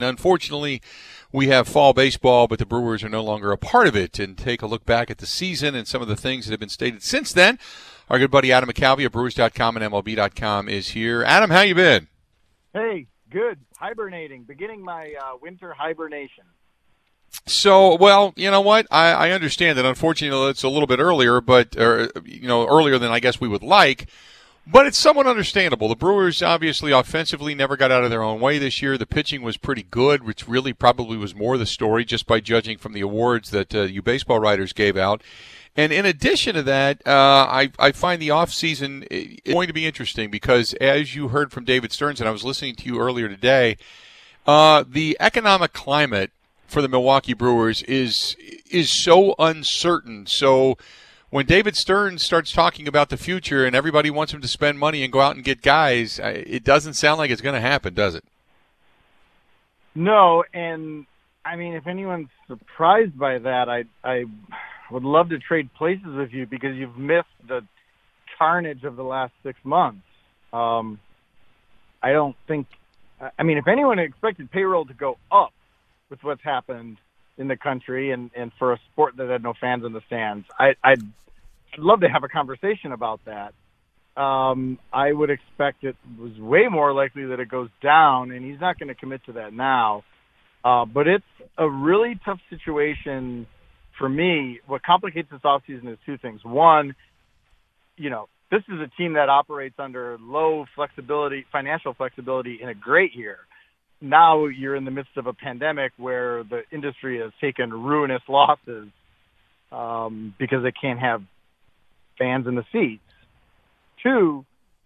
Unfortunately, we have fall baseball, but the Brewers are no longer a part of it. And take a look back at the season and some of the things that have been stated since then. Our good buddy Adam McCalvy of Brewers.com and MLB.com is here. Adam, how you been? Hey, good. Hibernating, beginning my uh, winter hibernation. So, well, you know what? I, I understand that. Unfortunately, it's a little bit earlier, but or, you know, earlier than I guess we would like. But it's somewhat understandable. The Brewers obviously offensively never got out of their own way this year. The pitching was pretty good, which really probably was more the story just by judging from the awards that uh, you baseball writers gave out. And in addition to that, uh, I, I find the offseason uh, going to be interesting because, as you heard from David Stearns, and I was listening to you earlier today, uh, the economic climate for the Milwaukee Brewers is is so uncertain. So when David Stearns starts talking about the future and everybody wants him to spend money and go out and get guys, it doesn't sound like it's going to happen, does it? No, and I mean, if anyone's surprised by that, I I would love to trade places with you because you've missed the carnage of the last six months. Um, I don't think. I mean, if anyone expected payroll to go up with what's happened in the country and, and for a sport that had no fans in the stands. I, I'd, I'd love to have a conversation about that. Um, I would expect it was way more likely that it goes down, and he's not going to commit to that now. Uh, but it's a really tough situation for me. What complicates this offseason is two things. One, you know, this is a team that operates under low flexibility, financial flexibility in a great year now you're in the midst of a pandemic where the industry has taken ruinous losses um, because they can't have fans in the seats. Two,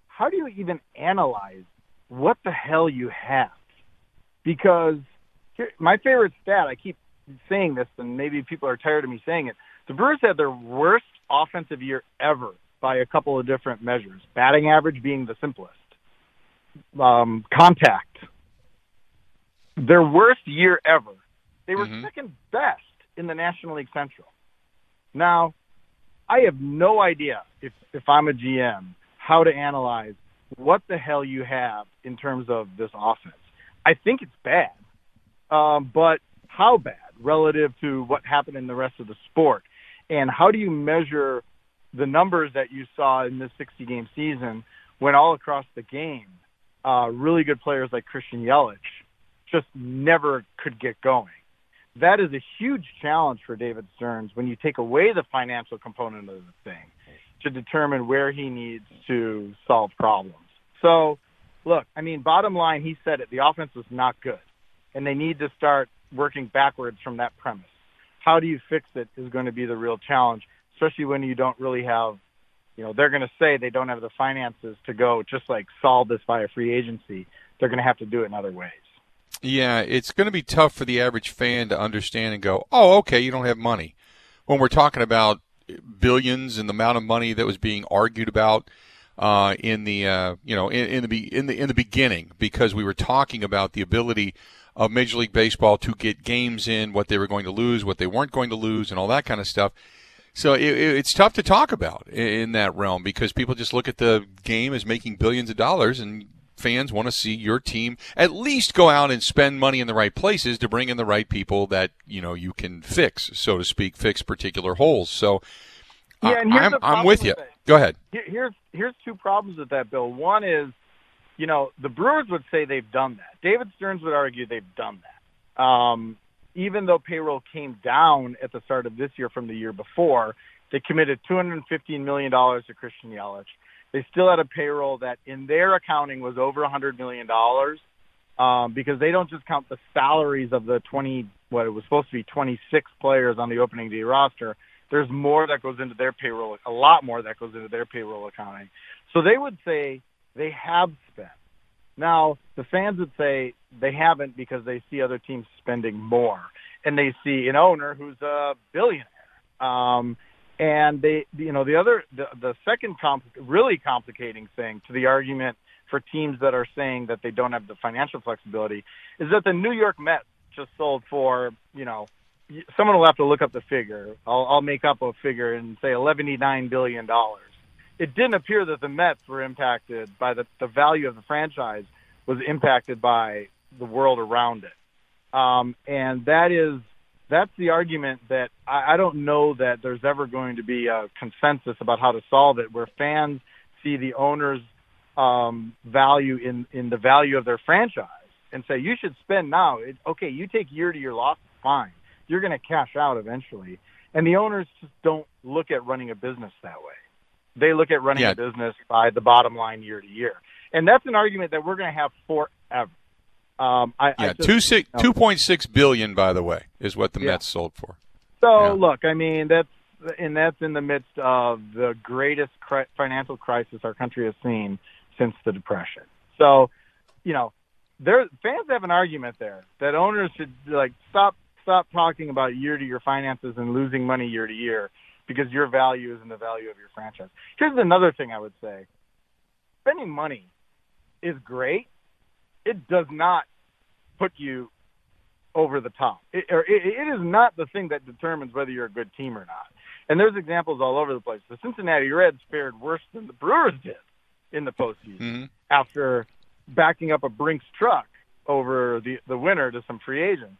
how do you even analyze what the hell you have? Because here, my favorite stat, I keep saying this, and maybe people are tired of me saying it. The Brewers had their worst offensive year ever by a couple of different measures. Batting average being the simplest. Um, contact their worst year ever. They were mm-hmm. second best in the National League Central. Now, I have no idea if if I'm a GM how to analyze what the hell you have in terms of this offense. I think it's bad, um, but how bad relative to what happened in the rest of the sport, and how do you measure the numbers that you saw in this 60 game season when all across the game, uh, really good players like Christian Yelich just never could get going. That is a huge challenge for David Stearns when you take away the financial component of the thing to determine where he needs to solve problems. So, look, I mean, bottom line, he said it. The offense was not good, and they need to start working backwards from that premise. How do you fix it is going to be the real challenge, especially when you don't really have, you know, they're going to say they don't have the finances to go just like solve this via free agency. They're going to have to do it in other ways. Yeah, it's going to be tough for the average fan to understand and go, "Oh, okay, you don't have money." When we're talking about billions and the amount of money that was being argued about uh, in the uh, you know in, in, the in the in the beginning, because we were talking about the ability of Major League Baseball to get games in, what they were going to lose, what they weren't going to lose, and all that kind of stuff. So it, it's tough to talk about in that realm because people just look at the game as making billions of dollars, and fans want to see your team at least go out and spend money in the right places to bring in the right people that you know you can fix, so to speak, fix particular holes. So yeah, and here's I'm, I'm with, you. Go ahead. Here's here's two problems with that, Bill. One is, you know, the Brewers would say they've done that. David Stearns would argue they've done that. Um, even though payroll came down at the start of this year from the year before, they committed $215 million to Christian Yelich. They still had a payroll that in their accounting was over a $100 million um, because they don't just count the salaries of the 20, what it was supposed to be 26 players on the opening day roster. There's more that goes into their payroll, a lot more that goes into their payroll accounting. So they would say they have spent. Now, the fans would say they haven't because they see other teams spending more, and they see an owner who's a billionaire. Um, and they, you know, the other, the, the second comp- really complicating thing to the argument for teams that are saying that they don't have the financial flexibility is that the New York Mets just sold for, you know, someone will have to look up the figure. I'll, I'll make up a figure and say $11.9 billion it didn't appear that the Mets were impacted by the, the value of the franchise was impacted by the world around it. Um, and that is that's the argument that I, I don't know that there's ever going to be a consensus about how to solve it, where fans see the owners' um, value in in the value of their franchise and say you should spend now. It, okay, you take year to year loss, fine. You're going to cash out eventually, and the owners just don't look at running a business that way. They look at running yeah. a business by the bottom line year to year, and that's an argument that we're going to have forever. Um, I, yeah, I just, two six two point six billion, by the way, is what the yeah. Mets sold for. So yeah. look, I mean that's and that's in the midst of the greatest cri- financial crisis our country has seen since the Depression. So, you know, there fans have an argument there that owners should like stop stop talking about year to year finances and losing money year to year because your value isn't the value of your franchise. Here's another thing I would say. Spending money is great. It does not put you over the top. It, or it, it is not the thing that determines whether you're a good team or not. And there's examples all over the place. The Cincinnati Reds fared worse than the Brewers did in the postseason mm-hmm. after backing up a Brinks truck over the the winter to some free agents.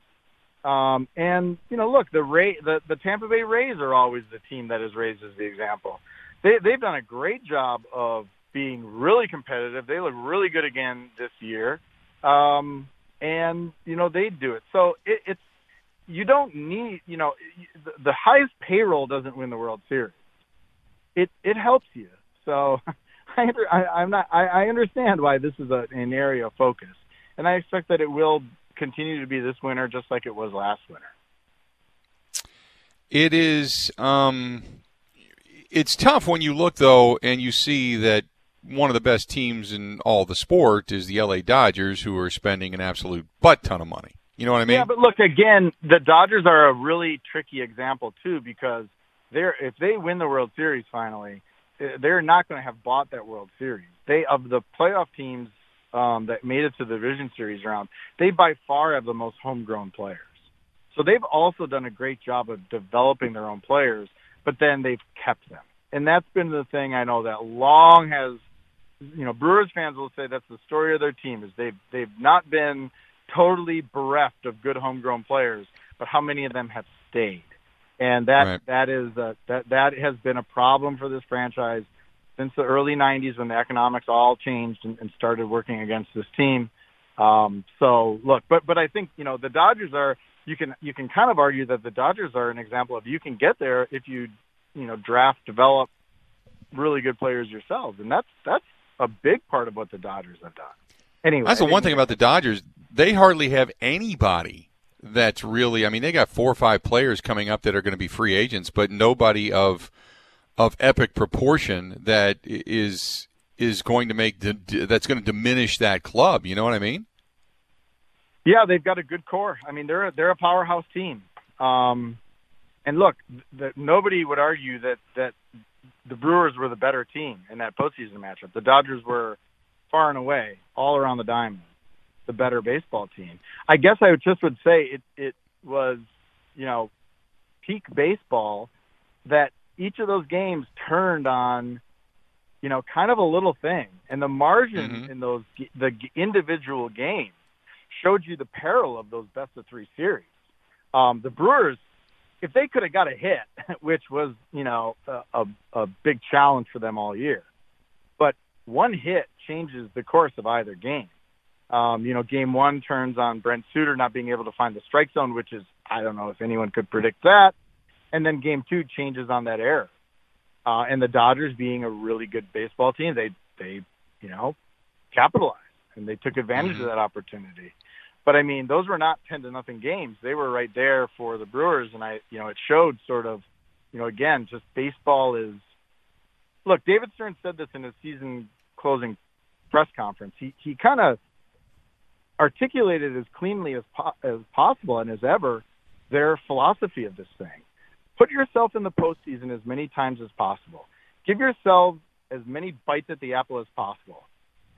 Um, and you know, look, the Ray, the the Tampa Bay Rays are always the team that is raised as the example. They they've done a great job of being really competitive. They look really good again this year, um, and you know they do it. So it, it's you don't need you know the, the highest payroll doesn't win the World Series. It it helps you. So I, I I'm not I, I understand why this is a, an area of focus, and I expect that it will continue to be this winter just like it was last winter. It is. Um, it's tough when you look though, and you see that one of the best teams in all the sport is the LA Dodgers, who are spending an absolute butt ton of money. You know what I mean? Yeah, but look again, the Dodgers are a really tricky example too because they're if they win the World Series finally, eh, they're not going to have bought that World Series. They of the playoff teams um, that made it to the Division Series round, they by far have the most homegrown players. So they've also done a great job of developing their own players, but then they've kept them. And that's been the thing I know that long has, you know, Brewers fans will say that's the story of their team is they've they've not been totally bereft of good homegrown players, but how many of them have stayed? And that right. that is a, that that has been a problem for this franchise since the early 90s when the economics all changed and, and started working against this team. Um, so look, but but I think you know the Dodgers are you can you can kind of argue that the Dodgers are an example of you can get there if you you know draft develop really good players yourselves, and that's that's a big part of what the Dodgers have done. Anyway, that's the one thing about the Dodgers; they hardly have anybody that's really. I mean, they got four or five players coming up that are going to be free agents, but nobody of of epic proportion that is is going to make that's going to diminish that club. You know what I mean? Yeah, they've got a good core. I mean, they're a, they're a powerhouse team. Um, and look, the, nobody would argue that that the Brewers were the better team in that postseason matchup. The Dodgers were far and away, all around the diamond, the better baseball team. I guess I just would say it it was, you know, peak baseball that each of those games turned on you know kind of a little thing and the margin mm-hmm. in those the individual games showed you the peril of those best of three series um the brewers if they could have got a hit which was you know a, a, a big challenge for them all year but one hit changes the course of either game Um, you know, game one turns on Brent Suter not being able to find the strike zone, which is I don't know if anyone could predict that. And then game two changes on that error. Uh, and the Dodgers being a really good baseball team, they they you know capitalized and they took advantage mm-hmm. of that opportunity. But I mean, those were not ten to nothing games. They were right there for the Brewers, and I you know it showed sort of you know again just baseball is. Look, David Stearns said this in his season closing press conference. He he kind of articulated as cleanly as po- as possible and as ever their philosophy of this thing. Put yourself in the postseason as many times as possible. Give yourself as many bites at the apple as possible.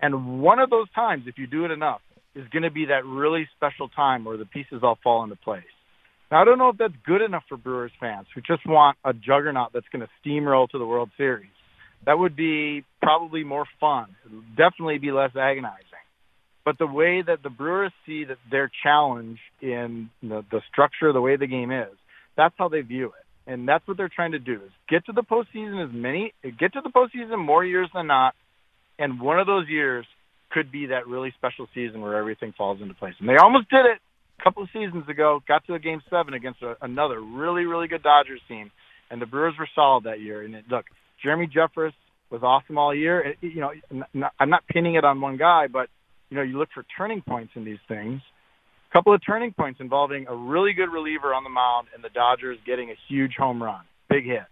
And one of those times, if you do it enough, is going to be that really special time where the pieces all fall into place. Now, I don't know if that's good enough for Brewers fans who just want a juggernaut that's going to steamroll to the World Series. That would be probably more fun. Definitely be less agonizing. But the way that the Brewers see that their challenge in the, the structure, the way the game is, that's how they view it and that's what they're trying to do is get to the postseason as many get to the postseason more years than not, and one of those years could be that really special season where everything falls into place. And they almost did it a couple of seasons ago. Got to a game seven against a, another really really good Dodgers team, and the Brewers were solid that year. And it, look, Jeremy Jeffress was awesome all year. It, you know, I'm not pinning it on one guy, but you know, you look for turning points in these things A couple of turning points involving a really good reliever on the mound and the Dodgers getting a huge home run, big hit.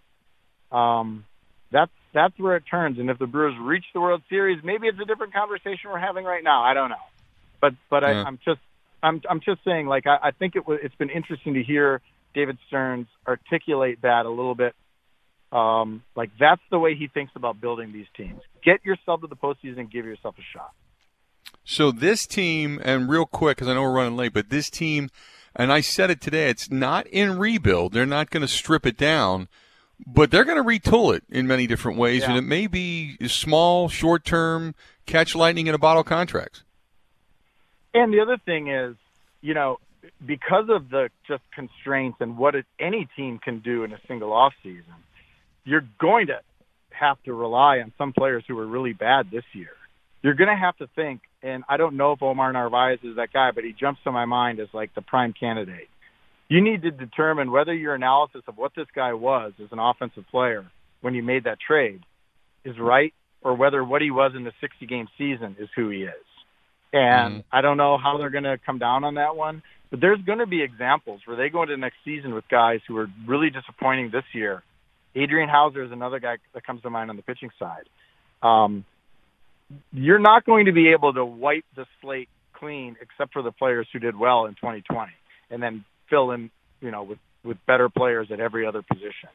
Um, that's that's where it turns. And if the Brewers reach the World Series, maybe it's a different conversation we're having right now. I don't know, but but yeah. I, I'm just I'm I'm just saying like I, I think it was it's been interesting to hear David Stearns articulate that a little bit. Um, like that's the way he thinks about building these teams. Get yourself to the postseason and give yourself a shot. So this team, and real quick, because I know we're running late, but this team, and I said it today, it's not in rebuild. They're not going to strip it down, but they're going to retool it in many different ways, yeah. and it may be small, short term, catch lightning in a bottle contracts. And the other thing is, you know, because of the just constraints and what any team can do in a single off season, you're going to have to rely on some players who were really bad this year you're going to have to think, and I don't know if Omar Narvaez is that guy, but he jumps to my mind as like the prime candidate. You need to determine whether your analysis of what this guy was as an offensive player when you made that trade is right or whether what he was in the 60 game season is who he is. And mm-hmm. I don't know how they're going to come down on that one, but there's going to be examples where they go into next season with guys who are really disappointing this year. Adrian Houser is another guy that comes to mind on the pitching side. Um, you're not going to be able to wipe the slate clean except for the players who did well in 2020 and then fill in, you know, with, with better players at every other position.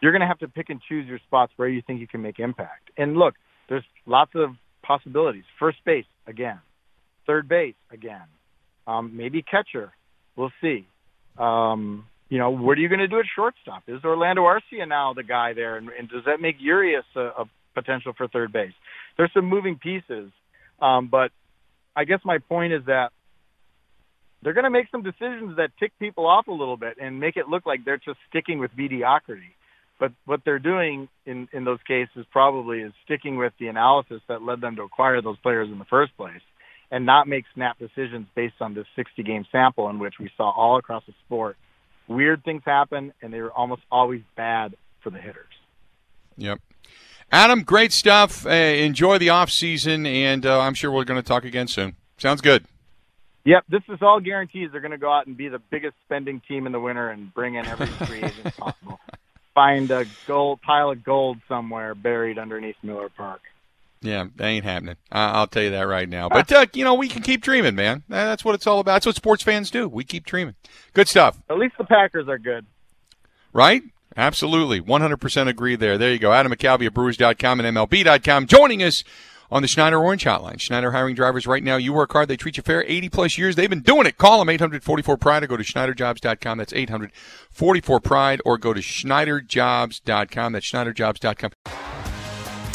You're going to have to pick and choose your spots where you think you can make impact. And look, there's lots of possibilities. First base, again. Third base, again. Um, maybe catcher. We'll see. Um, you know, what are you going to do at shortstop? Is Orlando Arcia now the guy there? And, and does that make Urias a, a potential for third base? there's some moving pieces. Um, but I guess my point is that they're going to make some decisions that tick people off a little bit and make it look like they're just sticking with mediocrity. But what they're doing in, in those cases probably is sticking with the analysis that led them to acquire those players in the first place and not make snap decisions based on this 60 game sample in which we saw all across the sport weird things happen and they were almost always bad for the hitters. Yep. Adam, great stuff. Uh, enjoy the off season, and uh, I'm sure we're going to talk again soon. Sounds good. Yep, this is all guarantees. They're going to go out and be the biggest spending team in the winter and bring in every free agent possible. Find a gold pile of gold somewhere buried underneath Miller Park. Yeah, that ain't happening. I'll tell you that right now. But uh, you know, we can keep dreaming, man. That's what it's all about. That's what sports fans do. We keep dreaming. Good stuff. At least the Packers are good. Right? Absolutely. 100% agree there. There you go. Adam McCalvy at Brewers.com and MLB.com joining us on the Schneider Orange Hotline. Schneider hiring drivers right now. You work hard. They treat you fair. 80 plus years. They've been doing it. Call them 844 Pride or go to SchneiderJobs.com. That's 844 Pride or go to SchneiderJobs.com. That's SchneiderJobs.com.